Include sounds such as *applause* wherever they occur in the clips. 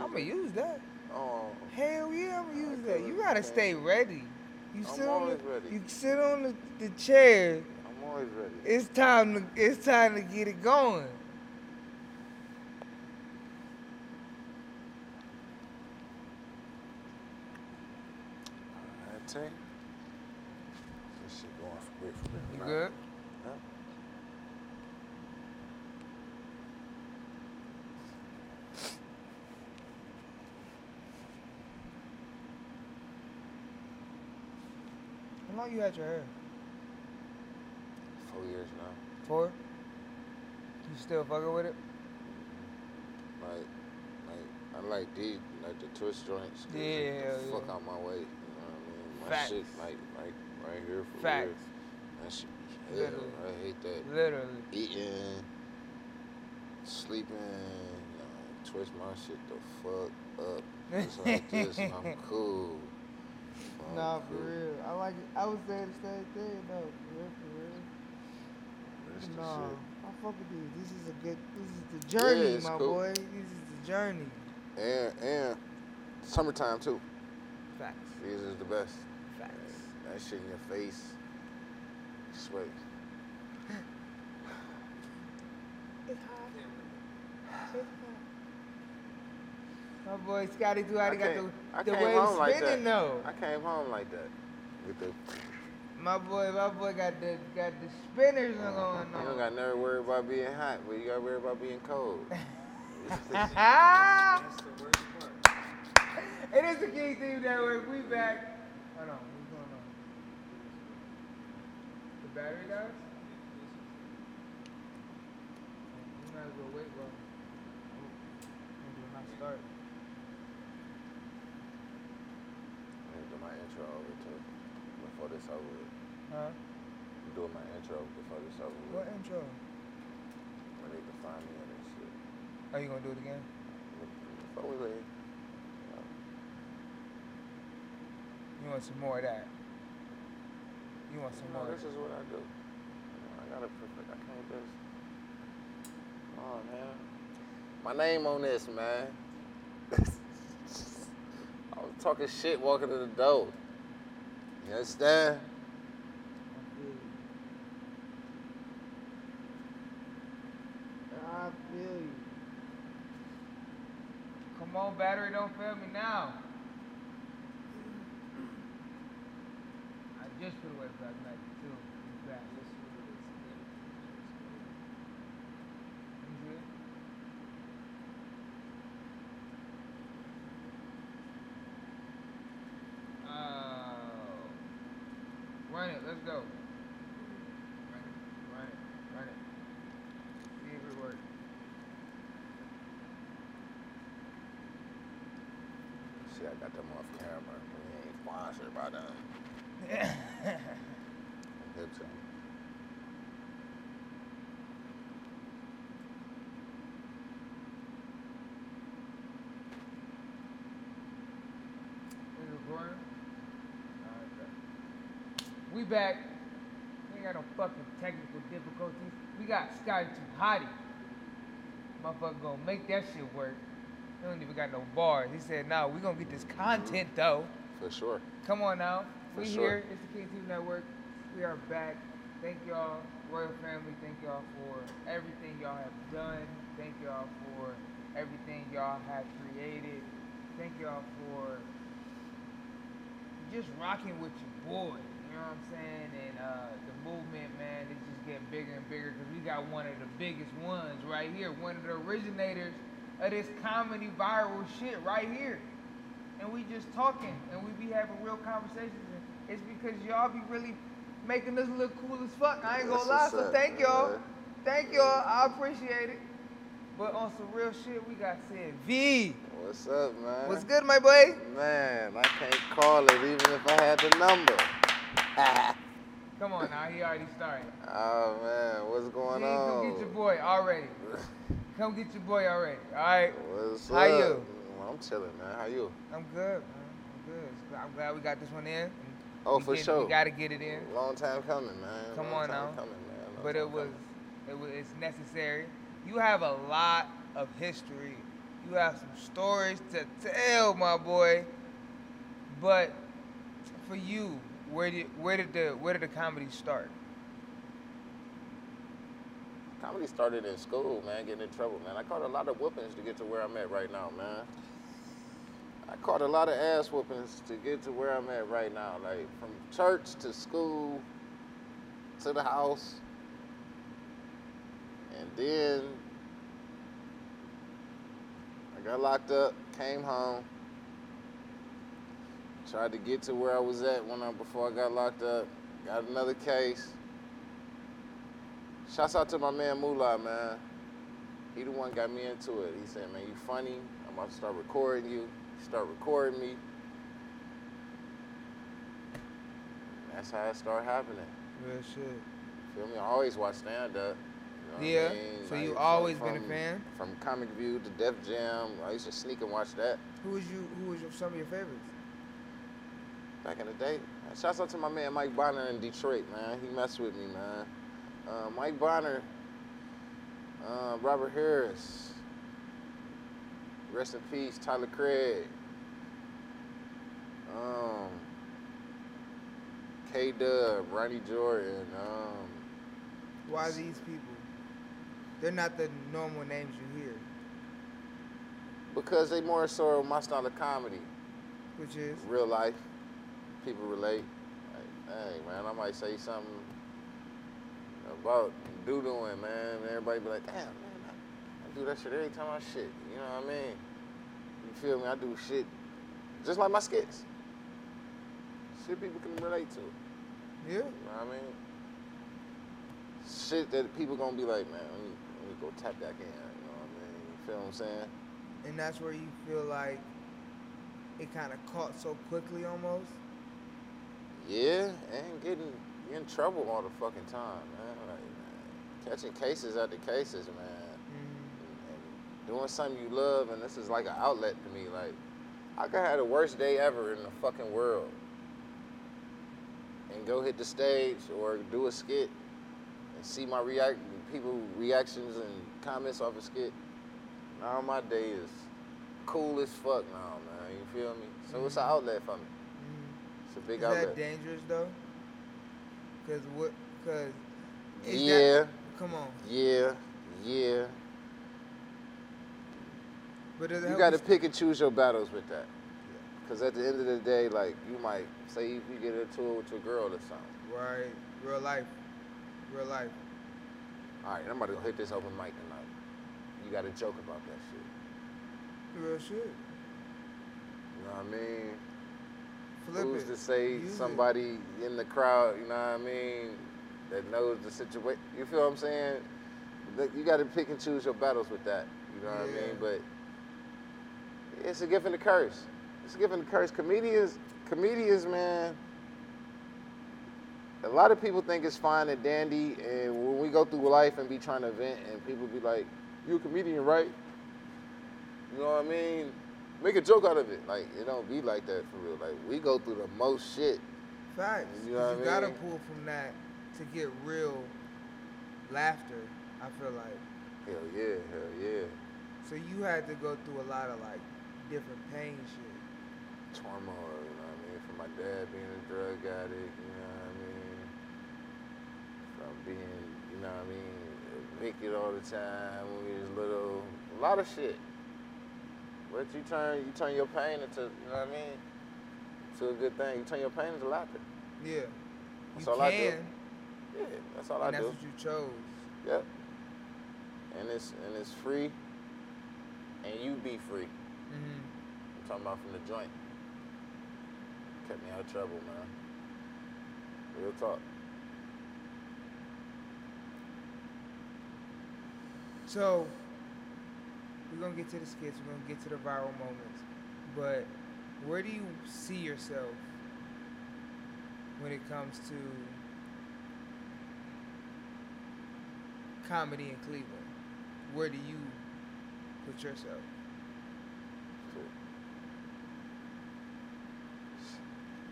I'm gonna use that. Oh, Hell yeah, I'm gonna use that. You gotta okay. stay ready. You I'm sit on always the, ready. you sit on the, the chair. I'm always ready. It's time to it's time to get it going. Alright, Tay. This shit going for wait for me. You good? Yeah. How long you had your hair? Four years now. Four? You still fucking with it? Mm-hmm. Like, like I like these, like the twist joints. Yeah, the hell Fuck out my way. You know what I mean? My Facts. shit, like, like right here for Facts. real. That shit be hell. Literally. I hate that. Literally. Eating, sleeping, twist my shit the fuck up. Just like this, and I'm *laughs* cool. I'm Nah, for cool. real. I like it. I would say the same thing though. For real, for real. That's the Nah, shit. I fuck with these. This is a good. This is the journey, it's my cool. boy. This is the journey. And and summertime too. Facts. These is the best. Facts. That shit in your face. Sweat. *gasps* It's hot. It's *sighs* hot. My boy Scotty Duhati I got came- I the, the came wave home like spinning that. though. I came home like that. With the My boy, my boy got the got the spinners going on. You don't got never worry about being hot, but you gotta worry about being cold. Ah! *laughs* That's the worst part. it is the King Team Network. We back. Hold on, what's going on? The battery dies? You might as well wait, bro. When do not start? I'm gonna do my intro over too. Before this over with. Huh? I'm doing my intro before this over with. What intro? Where they can find me and that shit. Are you gonna do it again? Before we leave. You want some more of that? You want some You know, more? this is what I do. I gotta perfect. I can't just. Come on, man. My name on this, man. *laughs* I was talking shit walking to the door. You understand? I feel you. Come on, battery, don't fail me now. I just put away Black Magic too. Let me see it. Oh. Run it, let's go. Run it, run it, run it. See if it works. See, I got them off camera. We ain't sponsored by them. Hip to 'em. Is it recording? Alright, bet. We back. We ain't got no fucking technical difficulties. We got Scotty to Hottie. Motherfucker gonna make that shit work. He don't even got no bars. He said, "No, we gonna get this content though." For sure. Come on now. For we sure. here. It's the King Network. We are back. Thank y'all, Royal Family. Thank y'all for everything y'all have done. Thank y'all for everything y'all have created. Thank y'all for just rocking with your boy. You know what I'm saying? And uh, the movement, man, it's just getting bigger and bigger because we got one of the biggest ones right here. One of the originators of this comedy viral shit right here and we just talking and we be having real conversations. And it's because y'all be really making us look cool as fuck. I ain't gonna lie. So thank y'all. Thank y'all. I appreciate it. But on some real shit, we got Sid V. What's up, man? What's good, my boy? Man, I can't call it even if I had the number. *laughs* Come on now, he already started. oh man, what's going on? come get your boy already. Come get your boy already. All right. What's How up? you? I'm chilling, man. How you? I'm good, man. I'm good. I'm glad we got this one in. Oh, we for get- sure. We gotta get it in. Long time coming, man. Come Long on time now. Coming, but it was it was it's necessary. You have a lot of history You have some stories to tell, my boy. But for you, where did where did the where did the comedy start? Comedy started in school, man, getting in trouble, man. I caught a lot of whoopings to get to where I'm at right now, man. I caught a lot of ass whoopings to get to where I'm at right now. Like from church to school to the house. And then I got locked up, came home, tried to get to where I was at when I before I got locked up, got another case. Shouts out to my man Moolah, man. He the one got me into it. He said, man, you funny. I'm about to start recording you. Start recording me. That's how it started happening. Real shit. Feel me? I always watch stand up. Yeah. So you always been a fan? From Comic View to Def Jam. I used to sneak and watch that Who was you? Who was your, some of your favorites? Back in the day. Shouts out to my man Mike Bonner in Detroit, man. He messed with me, man. Uh, Mike Bonner, uh, Robert Harris, rest in peace, Tyler Craig, um, K Dub, Ronnie Jordan, um, Why these people? They're not the normal names you hear, because they more so my style of comedy, which is real life, people relate. Like, hey man, I might say something about doodling, man. and Everybody be like, damn, man, I, I do that shit every time I shit. You know what I mean? You feel me? I do shit just like my skits. Shit people can relate to. yeah. You know what I mean? Shit that people gonna be like, man, let me, let me go tap that in. You know what I mean? You feel what I'm saying? And that's where you feel like it kind of caught so quickly almost. Yeah, and getting in trouble all the fucking time, man. Like, man, catching cases after cases, man. Mm, and doing something you love, and this is like an outlet to me. Like, I could have the worst day ever in the fucking world, and go hit the stage or do a skit, and see my react, people reactions and comments off a skit. Now my day is cool as fuck now, man. You feel me? So it's an outlet for me. It's a big Is outlet. that dangerous though? Cause what? Cause is yeah, That, come on. yeah, yeah. But You got to pick and choose your battles with that. Because at the end of the day, like, you might say if you get into it with your girl or something. Right. Real life. Real life. All right, I'm about to go hit this open mic tonight. You got to joke about that shit. Real shit. You know what I mean? Flip Who's it. to say Use it. somebody in the crowd, you know what I mean, that knows the situation? You feel what I'm saying? You got to pick and choose your battles with that. You know what I mean? But it's a gift and a curse. It's a gift and a curse. Comedians, comedians, man. A lot of people think it's fine and dandy, and when we go through life and be trying to vent, and people be like, "You a comedian, right?" You know what I mean? Make a joke out of it. Like it don't be like that for real. Like we go through the most shit. Facts. You know what I you gotta pull from that to get real laughter. I feel like. Hell yeah, hell yeah. So you had to go through a lot of like different pain shit. Trauma, you know what I mean? From my dad being a drug addict, you know what I mean? From being, you know what I mean, evicted all the time when we was little. A lot of shit. But you turn you turn your pain into, you know what I mean? To a good thing. You turn your pain into laughter. Yeah. That's you all can, I do. Yeah, that's all I and that's do. what you chose. Yep. And it's and it's free. And you be free. hmm I'm talking about from the joint. Kept me out of trouble, man. Real talk. So we're gonna get to the skits. We're gonna get to the viral moments. But where do you see yourself when it comes to comedy in Cleveland? Where do you put yourself?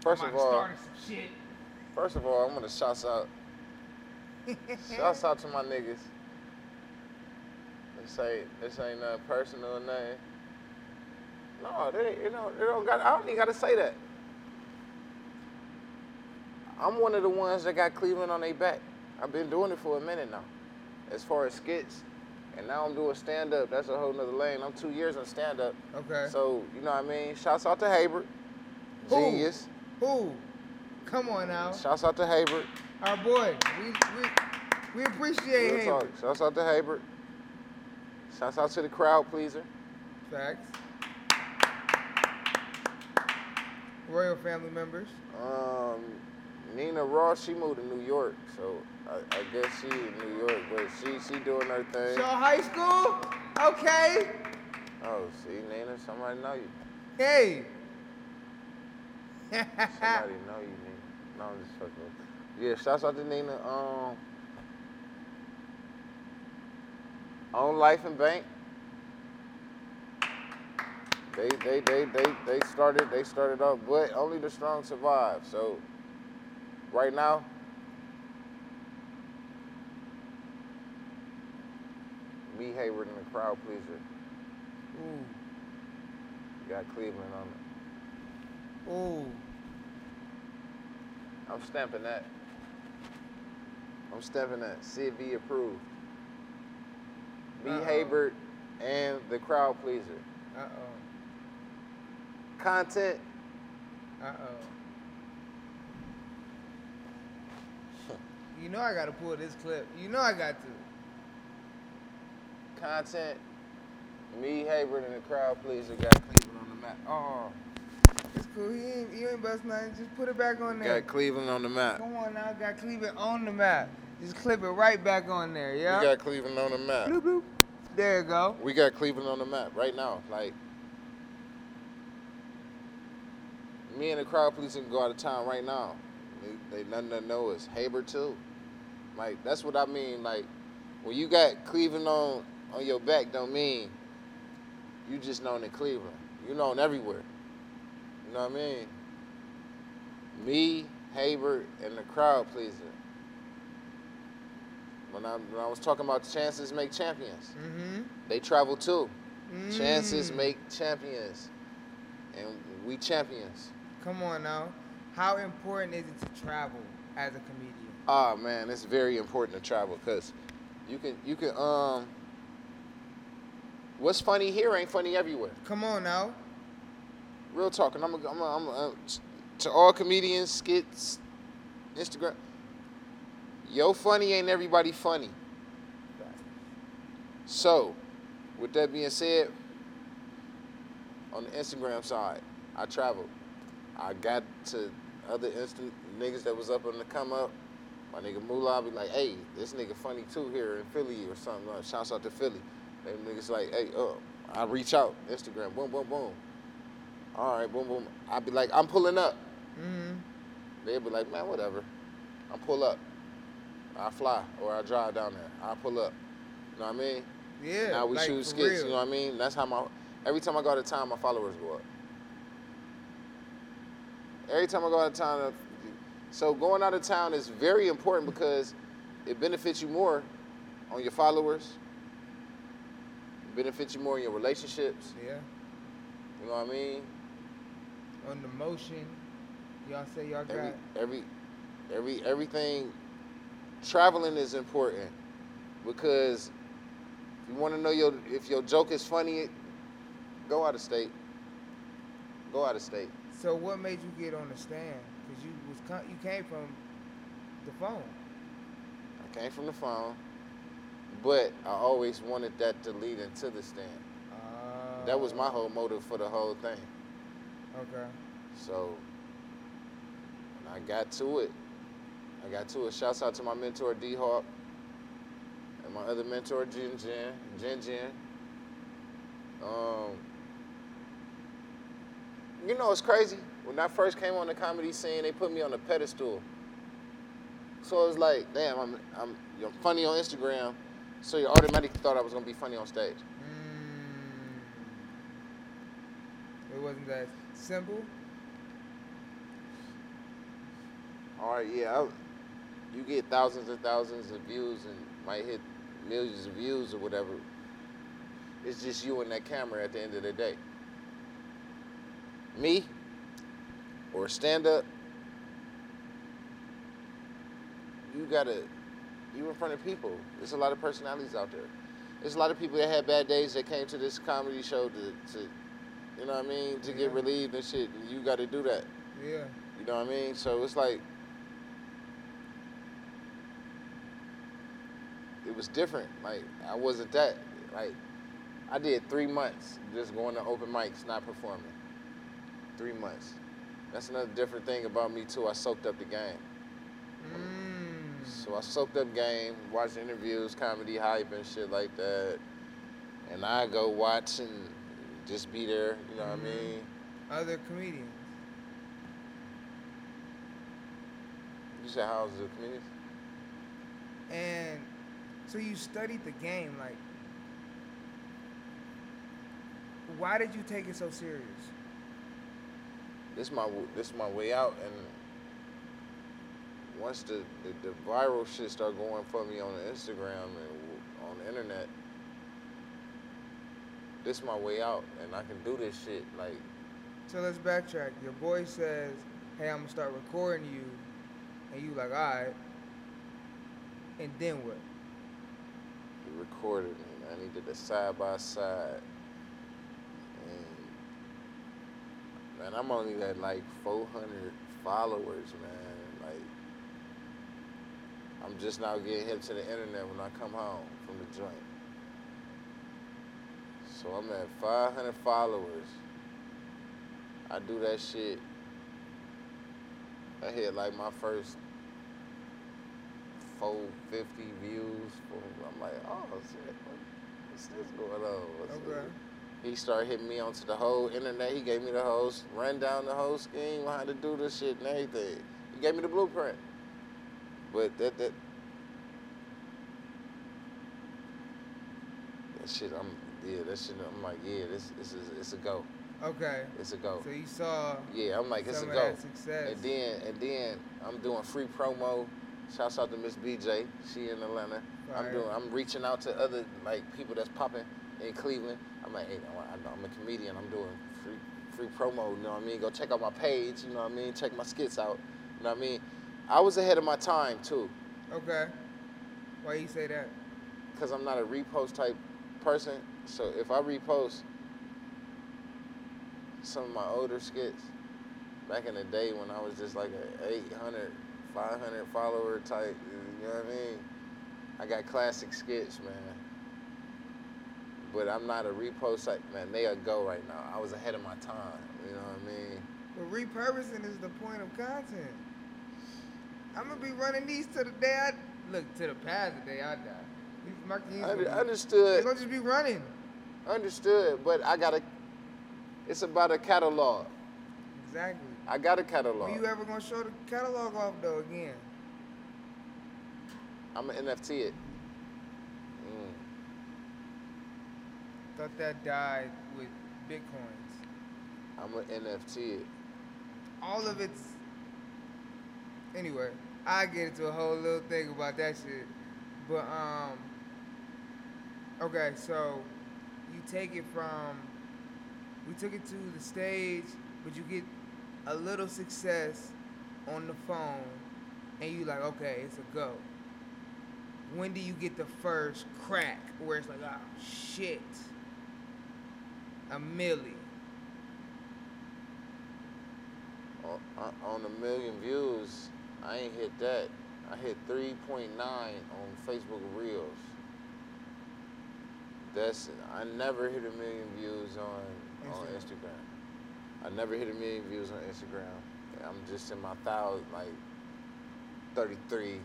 First of all, start some shit. first of all, I'm gonna shout out, *laughs* shouts out to my niggas. This ain't this ain't nothing personal or nothing. No, they, you know, they don't got. I don't even got to say that. I'm one of the ones that got Cleveland on their back. I've been doing it for a minute now, as far as skits, and now I'm doing stand up. That's a whole nother lane. I'm two years in stand up. Okay. So you know what I mean. Shouts out to Haber, Who? genius. Who? Come on now. Shouts out to Haber. Our boy. We we we appreciate him. Shouts out to Haber. Shouts out to the crowd pleaser. Facts. Royal family members. Um, Nina Ross, she moved to New York, so I, I guess she in New York, but she she doing her thing. So high school? Okay. Oh, see, Nina, somebody know you. Hey. Somebody know you, Nina. No, I'm just fucking. Yeah, shouts out to Nina. Um, on Life and Bank. They they they they they started they started off, but only the strong survive. So right now, me Hayward and the crowd pleaser hmm. Ooh. got Cleveland on it. Ooh. I'm stamping that. I'm stamping that. CV approved. Me Uh-oh. Hayward and the crowd pleaser. Uh oh. Content. Uh oh. You know I gotta pull this clip. You know I got to. Content. Me Hayward and the crowd pleaser got Cleveland on the map. Oh, It's cool. He ain't, you ain't bust nothing. Just put it back on there. got Cleveland on the map. Come on now. Got Cleveland on the map. Just clip it right back on there. Yeah. We got Cleveland on the map. Bloop, bloop. There you go. We got Cleveland on the map right now. Like me and the crowd pleaser can go out of town right now. They, they nothing to know us. Haber too. Like that's what I mean. Like when you got Cleveland on on your back, don't mean you just known in Cleveland. You known everywhere. You know what I mean? Me, Haber, and the crowd pleaser. When I when I was talking about chances make champions. Mm-hmm. They travel too. Chances Mm. make champions. And we champions. Come on now. How important is it to travel as a comedian? Ah man, it's very important to travel because you can you can um what's funny here ain't funny everywhere. Come on now. Real talking. I'm a, I'm a, I'm a, to all comedians, skits, Instagram. Yo funny ain't everybody funny. So, with that being said, on the Instagram side, I traveled. I got to other instant niggas that was up on the come up. My nigga Moolah be like, hey, this nigga funny too here in Philly or something. Uh, shouts out to Philly. Them niggas like, hey, uh, I reach out, Instagram, boom, boom, boom. All right, boom, boom. I be like, I'm pulling up. Mm-hmm. They be like, man, whatever. I pull up. I fly or I drive down there. I pull up. You know what I mean? Yeah. now we like, shoot skits. real. You know what I mean? That's how my every time I go out of town, my followers go up. Every time I go out of town, uh, so going out of town is very important because it benefits you more on your followers. It benefits you more in your relationships. Yeah. You know what I mean? On the motion. Y'all say y'all got. Every every every everything. Traveling is important because if you want to know your if your joke is funny, go out of state. Go out of state. So what made you get on the stand? Cause you was you came from the phone. I came from the phone, but I always wanted that to lead into the stand. Uh, That was my whole motive for the whole thing. Okay. So when I got to it, I got two. it. Shouts out to my mentor D Hawk and my other mentor Jin Jin. Jen Jen. Um, you know it's crazy. When I first came on the comedy scene, they put me on a pedestal. So it was like, damn, I'm I'm you're funny on Instagram, so you automatically thought I was gonna be funny on stage. Mm. It wasn't that simple. All right, yeah, you get thousands and thousands of views and might hit millions of views or whatever. It's just you and that camera at the end of the day. me or stand up, you gotta you in front of people. There's a lot of personalities out there. There's a lot of people that had bad days that came to this comedy show to, to you know what I mean, to get relieved and shit. And you gotta do that. Yeah. You know what I mean? So it's like it was different. Like I wasn't that like I did three months just going to open mics, not performing. Three months. That's another different thing about me too. I soaked up the game. Mm. So I soaked up game, watched interviews, comedy hype and shit like that. And I go watch and just be there, you know what I Mhm. mean? Other comedians. You said how was the community? And so you studied the game, like why did you take it so serious? this my this my way out and once the, the, the viral shit start going for me on the Instagram and on the internet this my way out and I can do this shit like So let's backtrack. Your boy says, "Hey, I'm gonna start recording you," and you like, "All right." And then what? Recorded man he did a side by side and man I'm only at like 400 followers man like I'm just now getting hip to the internet when I come home from the joint So I'm at 500 followers. I do that shit. I hit like my first 450 views. For, I'm like, oh shit, what- what's this going on? What's Okay. this? He started hitting me onto the whole internet. He gave me the whole, s- run down the whole scheme, how to do this shit and everything. He gave me the blueprint. But that, that, that shit, I'm, yeah, that shit, I'm like, yeah, this, this is, it's a go. Okay. It's a go. So you saw Yeah, I'm like, it's a go. success. And then and then I'm doing free promo. Shouts out to Miss BJ. She in Atlanta. I'm doing I'm reaching out to other like people that's popping in Cleveland. I'm like, hey, I know I'm a comedian. I'm doing free free promo, you know what I mean? Go check out my page, you know what I mean? Check my skits out. You know what I mean? I was ahead of my time too, Okay. Why you say that? because I'm not a repost type person. So if I repost some of my older skits back in the day when I was just like a 800, 500 follower type, you know what I mean? I got classic skits, man. But I'm not a repost type, man. They a go right now. I was ahead of my time, you know what I mean? But repurposing is the point of content. I'm gonna be running these to the day I look to the past the day I die. These marketing Under, They're gonna just be running. understood, but I gotta, it's about a catalog. Exactly. I got a catalog. When you ever gonna show the catalog off though again? I'm an NFT it. Mm. Thought that died with bitcoins. I'm an NFT it. All of it's anyway. I get into a whole little thing about that shit. But um okay, so you take it from we took it to the stage, but you get a little success on the phone and you like, okay, it's a go. When do you get the first crack where it's like, oh shit. A milli. On, on- on a million views, I ain't hit that. I hit 3.9 on Facebook Reels. That's I never hit a million views on on Instagram. I never hit a million views on Instagram. I'm just in my thousand, like 33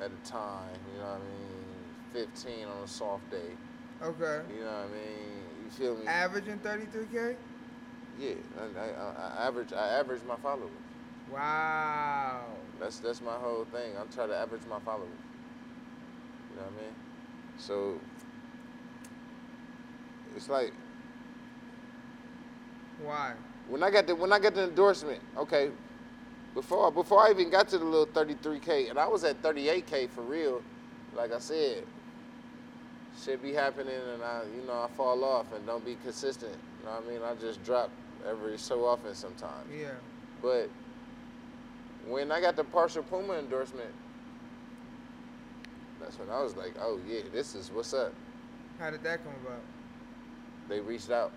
at a time. You know what I mean? 15 on a soft day. Okay. You know what I mean? You feel me? Averaging 33K? Yeah, I, I, I average. I average my followers. Wow. That's that's my whole thing. I'm trying to average my followers. You know what I mean? So it's like Why? when I got the when I got the endorsement. Okay, before before I even got to the little 33k, and I was at 38k for real. Like I said, shit be happening, and I you know I fall off and don't be consistent. You know what I mean? I just drop every so often sometimes. Yeah. But when I got the partial Puma endorsement, that's when I was like, oh yeah, this is what's up. How did that come about? They reached out.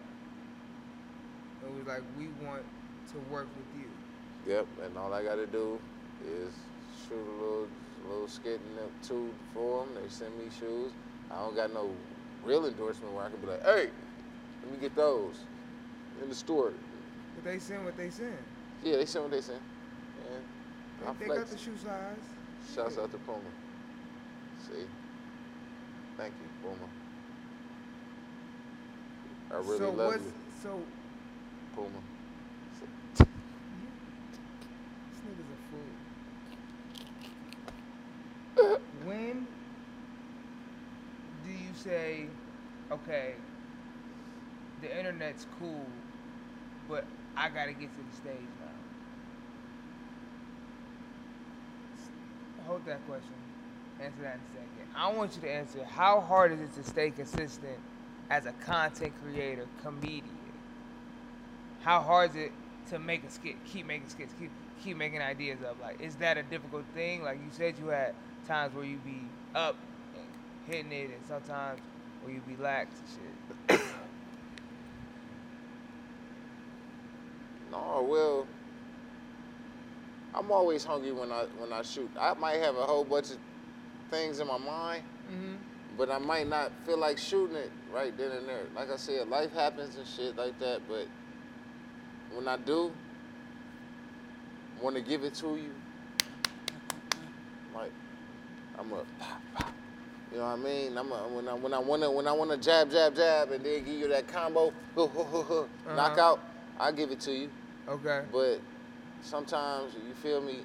It was like we want to work with you. Yep, and all I got to do is shoot a little little skit in the tube for them. They send me shoes. I don't got no real endorsement where I can be like, hey, let me get those in the store. But they send what they send. Yeah, they send what they send. And I They, they got the shoe size. Shouts out to Puma. See? Thank you, Puma. I really so love what's you, so Puma. this nigga's a fool. *laughs* when do you say, okay, the internet's cool, but I gotta get to the stage now? Hold that question. Answer that in a second. I want you to answer how hard is it to stay consistent as a content creator, comedian? How hard is it to make a skit, keep making skits, keep keep making ideas up? Like, is that a difficult thing? Like you said, you had times where you be up and hitting it, and sometimes where you be lax and shit. *coughs* No, well, I'm always hungry when I when I shoot. I might have a whole bunch of things in my mind, Mm-hmm. but I might not feel like shooting it right then and there. Like I said, life happens and shit like that. But when I do, want to give it to you, like I'm a pop pop. You know what I mean? I'm a, when I when I wanna when I wanna jab jab jab and then give you that combo *laughs* Uh-huh. knockout, I give it to you. Okay. But sometimes you feel me.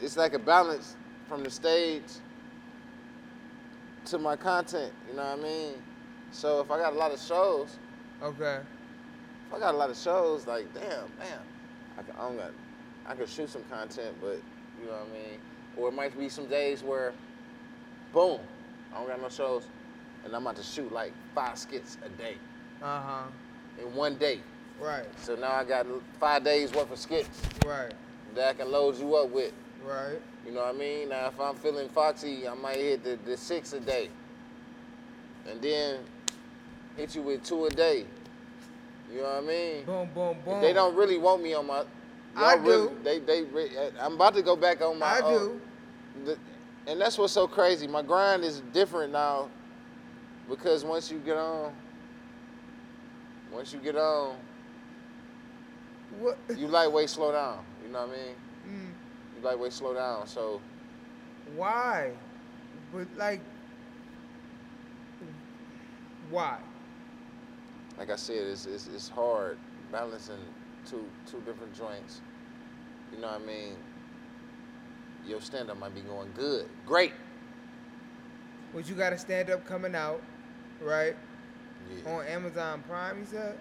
It's like a balance from the stage to my content. You know what I mean? So if I got a lot of shows, Okay. I got a lot of shows, like damn, damn, I can, I don't got, I could shoot some content, but you know what I mean? Or it might be some days where, boom, I don't got no shows, and I'm about to shoot like five skits a day Uh huh. in one day. Right. So now I got five days worth of skits Right. that I can load you up with. Right. You know what I mean? Now, if I'm feeling foxy, I might hit the, the six a day. And then hit you with two a day. You know what I mean? Boom. Boom. Boom. They don't really want me on my. I y'all really- do. They, they, I'm about to go back on my. I uh, do. the, and that's what's so crazy. My grind is different now because once you get on, once you get on, What? you lightweight slow down. You know what I mean? Mm, You lightweight slow down. So why? But like, why? Like I said, it's, it's, it's hard balancing two two different joints. You know what I mean? Your stand up might be going good, great. But you got a stand up coming out, right? Yeah, On Amazon Prime, you said?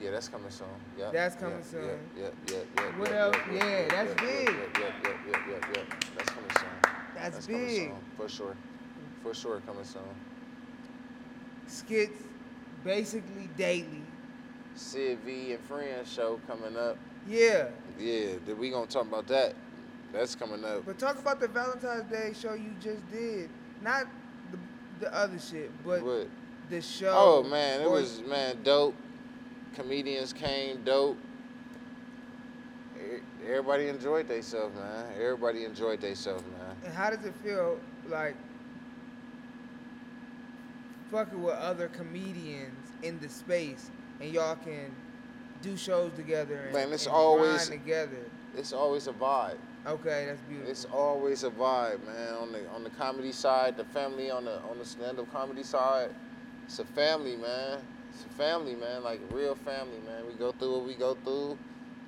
yeah, that's coming soon. Yeah, That's coming yeah, soon. Yeah, yeah, yeah. What yeah, else? Yeah, Yeah, that's yeah, big. Yeah, yeah, yeah, yeah, yeah, yeah. That's coming soon. That's, coming big. soon, for sure. For sure, coming soon. Skits basically daily. Sid V and Friends show coming up. Yeah. Yeah, we gonna talk about that. That's coming up. But talk about the Valentine's Day show you just did. Not the, the other shit, but What? the show. Oh man, it was man dope. Comedians came dope. Everybody enjoyed themselves, man. Everybody enjoyed themselves, man. And how does it feel like fucking with other comedians in the space and y'all can do shows together and, Man, it's and always- together? It's always a vibe. Okay, that's beautiful. It's always a vibe, man. On the on the comedy side, the family on the on the stand-up comedy side, it's a family, man. It's a family, man. Like a real family, man. We go through what we go through,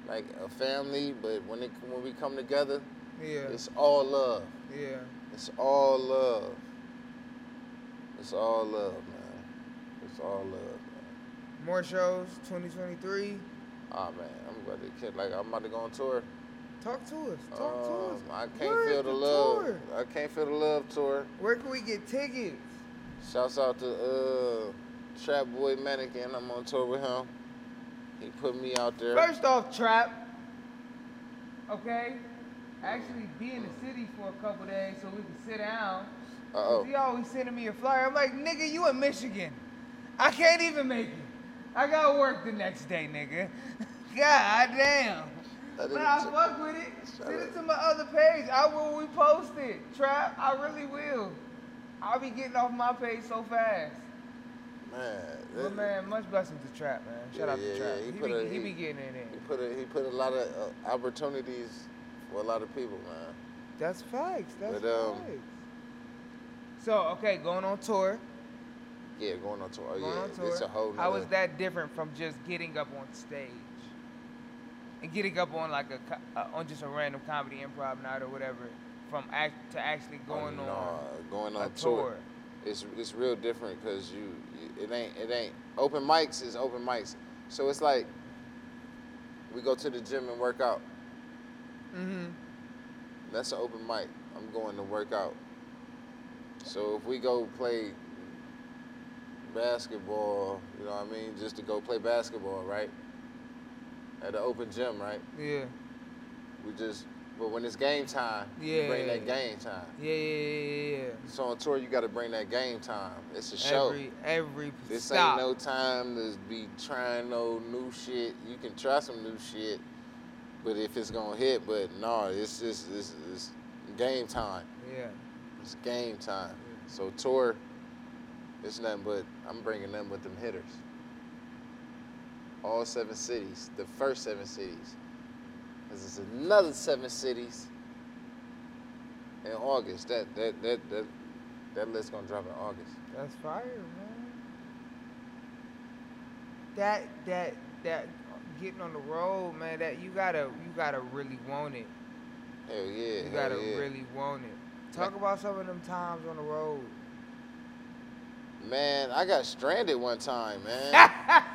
like a family. But when it when we come together, yeah, it's all love. yeah. It's all love. It's all love, man. It's all love, man. More shows, 2023. Ah man, I'm about to kid like I'm about to go on tour. Talk to us. Talk to Um, us. I can't Where's feel the, the love. tour? I can't feel the love tour. Where can we get tickets? Shouts out to uh Trap Boy Mannequin. I'm on tour with him. He put me out there. First off, trap. Okay. Actually, be in the city for a couple days so we can sit down. Uh oh. He always sending me a flyer. I'm like, nigga, you in Michigan. I can't even make it. I got work the next day, nigga. *laughs* God damn. But I t- fuck with it. Send it to my other page. I will repost it. Trap, I really will. I'll be getting off my page so fast. Man. But man, much blessings to Trap, man. Shout Yeah, out yeah, Trap. yeah. He He, be, a- he he- be getting in it He put a, he put a lot of uh, opportunities for a lot of people, man. That's facts. That's But, um, facts. So okay, going on tour. Yeah, going on tour. Oh, going yeah, on tour. it's a whole. How was nother- that different from just getting up on stage and getting up on like a uh, on just a random comedy improv night or whatever, from act to actually Oh, going no, on going a on tour? It's it's real different because you, you it ain't it ain't open mics is open mics. So it's like we go to the gym and work out. Mm-hmm. That's an open mic. I'm going to work out. So if we go play basketball, you know what I mean, just to go play basketball, right? At the open gym, right? Yeah. We just, but when it's game time, you bring that game time. Yeah, yeah, yeah, yeah. So on tour, you got to bring that game time. It's a show. Every every This stop. ain't no time to be trying no new shit. You can try some new shit, but if it's gonna hit, but no, it's just it's, it's game time. Yeah. It's game time. So tour, it's nothing but I'm bringing nothing but them hitters. All seven cities, the first seven cities. Cause it's another seven cities in August. That that that that that list gonna drop in August. That's fire, man. That that that getting on the road, man. That you gotta you gotta really want it. Hell yeah. You gotta yeah. really want it. Talk about some of them times on the road. Man, I got stranded one time, man. *laughs*